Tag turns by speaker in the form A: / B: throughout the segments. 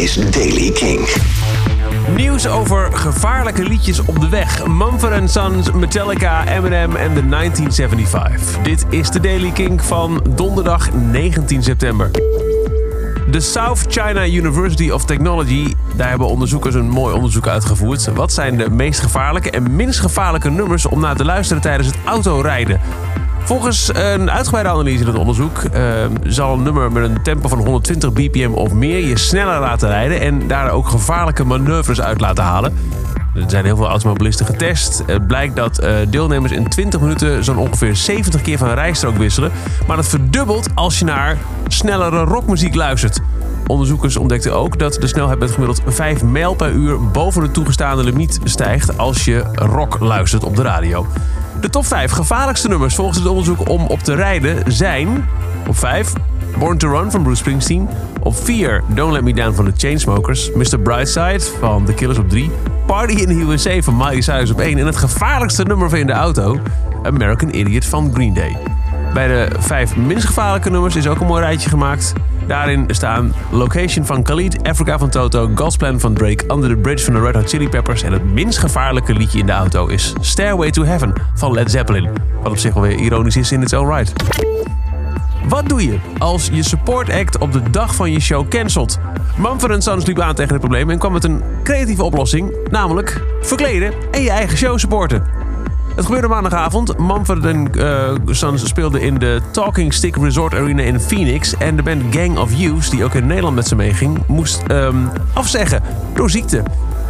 A: is Daily King.
B: Nieuws over gevaarlijke liedjes op de weg. Mumford Sons, Metallica, Eminem en de 1975. Dit is de Daily King van donderdag 19 september. De South China University of Technology, daar hebben onderzoekers een mooi onderzoek uitgevoerd. Wat zijn de meest gevaarlijke en minst gevaarlijke nummers om naar te luisteren tijdens het autorijden? Volgens een uitgebreide analyse in het onderzoek uh, zal een nummer met een tempo van 120 bpm of meer je sneller laten rijden en daar ook gevaarlijke manoeuvres uit laten halen. Er zijn heel veel automobilisten getest. Het blijkt dat uh, deelnemers in 20 minuten zo'n ongeveer 70 keer van rijstrook wisselen. Maar dat verdubbelt als je naar snellere rockmuziek luistert. Onderzoekers ontdekten ook dat de snelheid met gemiddeld 5 mijl per uur boven de toegestaande limiet stijgt als je rock luistert op de radio. De top 5 gevaarlijkste nummers volgens het onderzoek om op te rijden zijn... Op 5 Born to Run van Bruce Springsteen. Op 4 Don't Let Me Down van de Chainsmokers. Mr. Brightside van The Killers op 3. Party in the USA van Miley Cyrus op 1. En het gevaarlijkste nummer van in de auto... American Idiot van Green Day. Bij de vijf minst gevaarlijke nummers is ook een mooi rijtje gemaakt. Daarin staan Location van Khalid, Africa van Toto, God's Plan van Drake, Under the Bridge van de Red Hot Chili Peppers en het minst gevaarlijke liedje in de auto is Stairway to Heaven van Led Zeppelin. Wat op zich wel weer ironisch is in its own right. Wat doe je als je support act op de dag van je show cancelt? Mumford Sons liep aan tegen het probleem en kwam met een creatieve oplossing, namelijk verkleden en je eigen show supporten. Het gebeurde maandagavond. Mumford uh, Sons speelden in de Talking Stick Resort Arena in Phoenix. En de band Gang of Youths, die ook in Nederland met ze meeging, moest um, afzeggen door ziekte.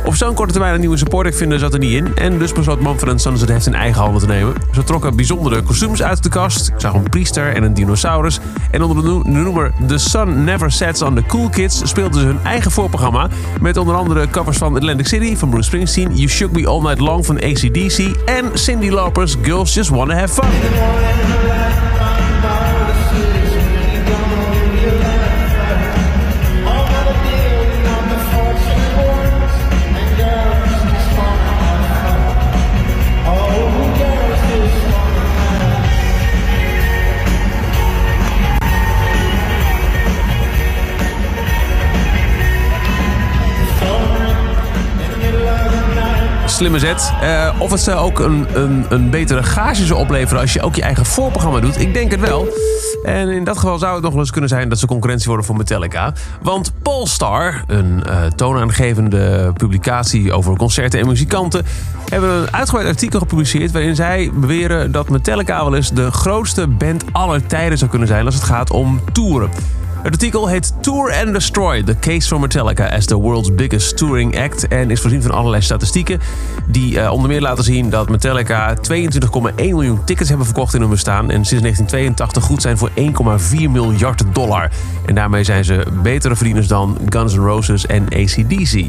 B: Op zo'n korte termijn een nieuwe supporter vinden zat er niet in. En dus besloot Mumford Sons het heft in eigen handen te nemen. Ze trokken bijzondere kostuums uit de kast. Ik zag een priester en een dinosaurus. En onder de noemer The Sun Never Sets on the Cool Kids speelden ze hun eigen voorprogramma. Met onder andere covers van Atlantic City van Bruce Springsteen, You Shook Me All Night Long van ACDC en Cindy Lauper's Girls Just Wanna Have Fun. Slimme zet. Uh, of het zou ook een, een, een betere gage zou opleveren als je ook je eigen voorprogramma doet. Ik denk het wel. En in dat geval zou het nog wel eens kunnen zijn dat ze concurrentie worden voor Metallica. Want Polestar, een uh, toonaangevende publicatie over concerten en muzikanten, hebben een uitgebreid artikel gepubliceerd waarin zij beweren dat Metallica wel eens de grootste band aller tijden zou kunnen zijn als het gaat om toeren. Het artikel heet Tour and Destroy: The Case for Metallica as the World's Biggest Touring Act. En is voorzien van allerlei statistieken. Die uh, onder meer laten zien dat Metallica 22,1 miljoen tickets hebben verkocht in hun bestaan. En sinds 1982 goed zijn voor 1,4 miljard dollar. En daarmee zijn ze betere verdieners dan Guns N' Roses en ACDC.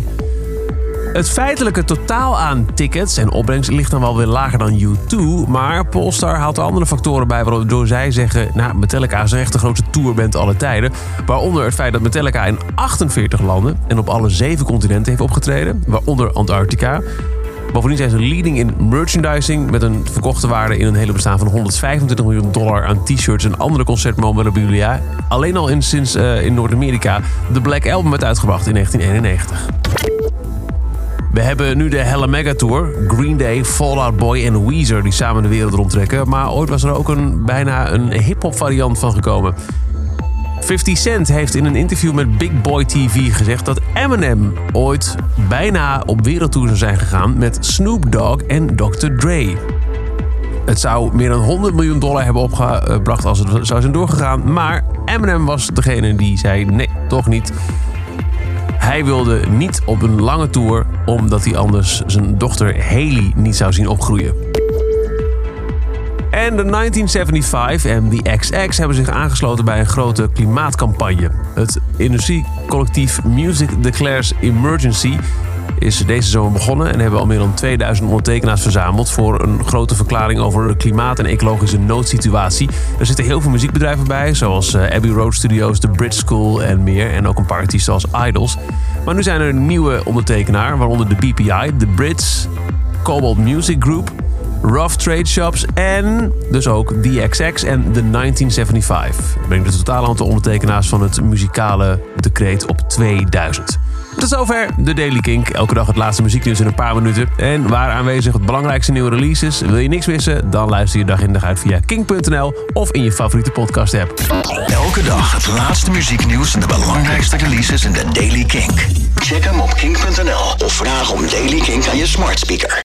B: Het feitelijke totaal aan tickets en opbrengst ligt dan wel weer lager dan U2. Maar Polestar haalt er andere factoren bij waardoor zij zeggen... nou, Metallica is echt de grootste tourband aller tijden. Waaronder het feit dat Metallica in 48 landen en op alle zeven continenten heeft opgetreden. Waaronder Antarctica. Bovendien zijn ze leading in merchandising met een verkochte waarde in een hele bestaan van 125 miljoen dollar aan t-shirts en andere concertmemorabilia. Alleen al in, sinds uh, in Noord-Amerika de Black Album werd uitgebracht in 1991. We hebben nu de Hella Mega Tour. Green Day, Fallout Boy en Weezer die samen de wereld rondtrekken. Maar ooit was er ook een, bijna een hip-hop variant van gekomen. 50 Cent heeft in een interview met Big Boy TV gezegd dat Eminem ooit bijna op wereldtour zou zijn gegaan met Snoop Dogg en Dr. Dre. Het zou meer dan 100 miljoen dollar hebben opgebracht als het zou zijn doorgegaan. Maar Eminem was degene die zei: nee, toch niet. Hij wilde niet op een lange tour omdat hij anders zijn dochter Haley niet zou zien opgroeien. En de 1975 en de XX hebben zich aangesloten bij een grote klimaatcampagne. Het industriecollectief Music Declares Emergency is deze zomer begonnen en hebben al meer dan 2000 ondertekenaars verzameld voor een grote verklaring over de klimaat- en ecologische noodsituatie. Er zitten heel veel muziekbedrijven bij, zoals eh, Abbey Road Studios, The Brit School en meer. En ook een paar artiesten als Idols. Maar nu zijn er nieuwe ondertekenaar, waaronder de BPI, de Brits, Cobalt Music Group, Rough Trade Shops en dus ook The XX en The 1975. Brengt het totale aantal ondertekenaars van het muzikale decreet op 2000. Tot zover de Daily Kink. Elke dag het laatste muzieknieuws in een paar minuten. En waar aanwezig het belangrijkste nieuwe releases. Wil je niks missen? Dan luister je dag in dag uit via kink.nl of in je favoriete podcast app.
A: Elke dag het laatste muzieknieuws en de belangrijkste releases in de Daily Kink. Check hem op kink.nl of vraag om Daily Kink aan je smart speaker.